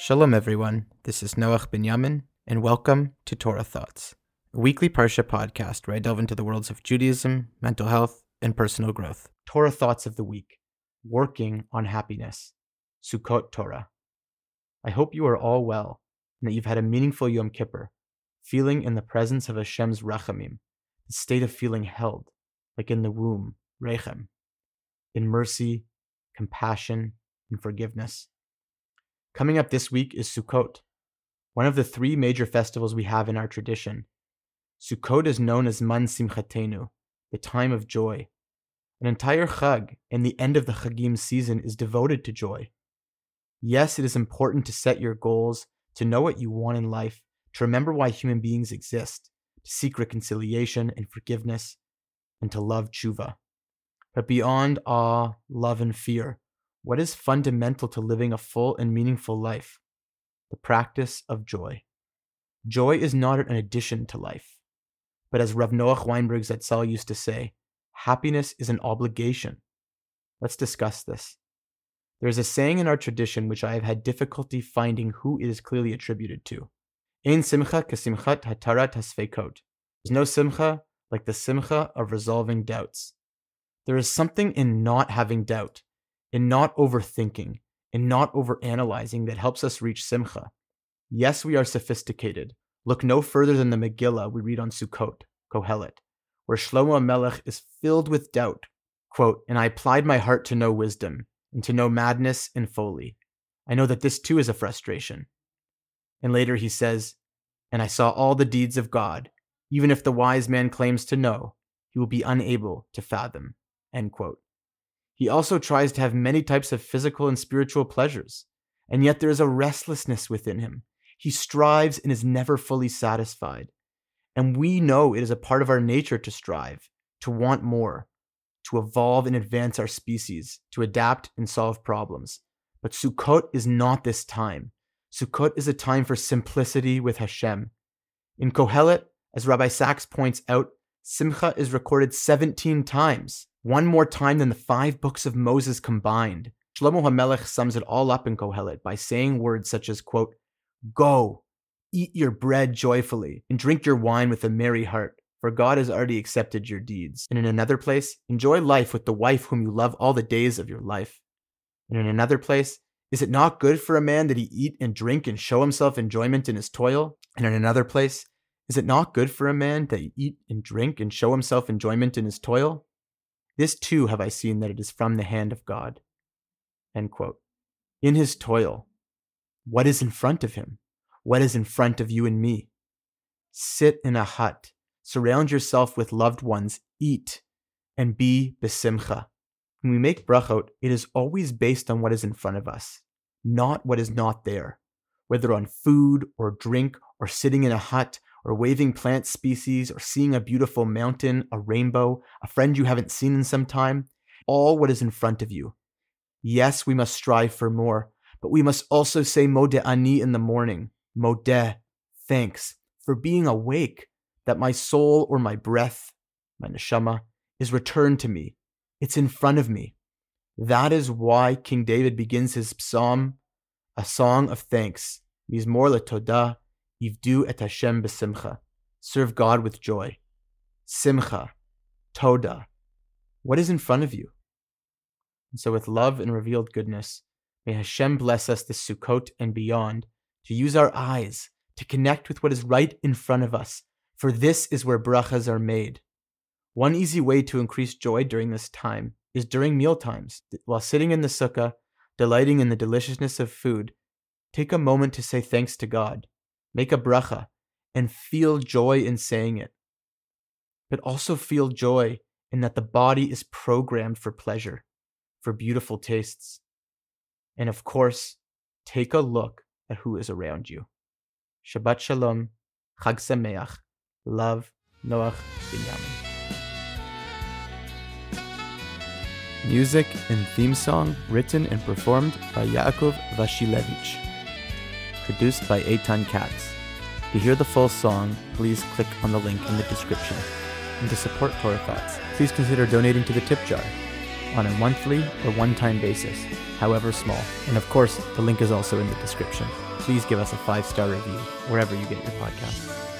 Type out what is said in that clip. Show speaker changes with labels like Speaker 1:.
Speaker 1: Shalom, everyone. This is Noach Binyamin, and welcome to Torah Thoughts, a weekly Parsha podcast where I delve into the worlds of Judaism, mental health, and personal growth. Torah Thoughts of the Week Working on Happiness, Sukkot Torah. I hope you are all well and that you've had a meaningful Yom Kippur, feeling in the presence of Hashem's Rachamim, the state of feeling held, like in the womb, Rechem, in mercy, compassion, and forgiveness. Coming up this week is Sukkot, one of the three major festivals we have in our tradition. Sukkot is known as Zman Simchatenu, the time of joy. An entire Chag and the end of the Chagim season is devoted to joy. Yes, it is important to set your goals, to know what you want in life, to remember why human beings exist, to seek reconciliation and forgiveness, and to love tshuva. But beyond awe, love, and fear, what is fundamental to living a full and meaningful life? The practice of joy. Joy is not an addition to life, but as Rav Noach Weinberg Zatzal used to say, happiness is an obligation. Let's discuss this. There is a saying in our tradition which I have had difficulty finding who it is clearly attributed to. Ein simcha kasimchat hatarat hasfekot. There's no simcha like the simcha of resolving doubts. There is something in not having doubt, in not overthinking, in not overanalyzing that helps us reach simcha. Yes, we are sophisticated. Look no further than the Megillah we read on Sukkot, Kohelet, where Shlomo Melech is filled with doubt. Quote, and I applied my heart to know wisdom, and to know madness and folly. I know that this too is a frustration. And later he says, And I saw all the deeds of God. Even if the wise man claims to know, he will be unable to fathom. End quote. He also tries to have many types of physical and spiritual pleasures, and yet there is a restlessness within him. He strives and is never fully satisfied. And we know it is a part of our nature to strive, to want more, to evolve and advance our species, to adapt and solve problems. But Sukkot is not this time. Sukkot is a time for simplicity with Hashem. In Kohelet, as Rabbi Sacks points out, Simcha is recorded 17 times, one more time than the five books of Moses combined. Shlomo HaMelech sums it all up in Kohelet by saying words such as, quote, Go, eat your bread joyfully, and drink your wine with a merry heart for God has already accepted your deeds. And in another place, enjoy life with the wife whom you love all the days of your life. And in another place, is it not good for a man that he eat and drink and show himself enjoyment in his toil? And in another place, is it not good for a man to eat and drink and show himself enjoyment in his toil? This too have I seen that it is from the hand of God. In his toil, what is in front of him? What is in front of you and me? Sit in a hut surround yourself with loved ones, eat, and be besimcha. When we make brachot, it is always based on what is in front of us, not what is not there. Whether on food or drink or sitting in a hut or waving plant species or seeing a beautiful mountain, a rainbow, a friend you haven't seen in some time, all what is in front of you. Yes, we must strive for more, but we must also say modeh ani in the morning, modeh, thanks, for being awake, that my soul or my breath, my neshama, is returned to me. It's in front of me. That is why King David begins his psalm, a song of thanks. Mizmor letodah, ivdu et Hashem besimcha. Serve God with joy. Simcha, toda. What is in front of you? And so, with love and revealed goodness, may Hashem bless us this Sukkot and beyond to use our eyes to connect with what is right in front of us for this is where brachas are made. One easy way to increase joy during this time is during meal times. While sitting in the sukkah, delighting in the deliciousness of food, take a moment to say thanks to God, make a bracha, and feel joy in saying it. But also feel joy in that the body is programmed for pleasure, for beautiful tastes. And of course, take a look at who is around you. Shabbat Shalom, Chag Sameach. Love, Noach Binyamin. Music and theme song written and performed by Yaakov Wasilewicz. Produced by Eitan Katz. To hear the full song, please click on the link in the description. And to support Torah Thoughts, please consider donating to the tip jar. on a monthly or one time basis, however small. And of course, the link is also in the description. Please give us a five star review wherever you get your podcasts.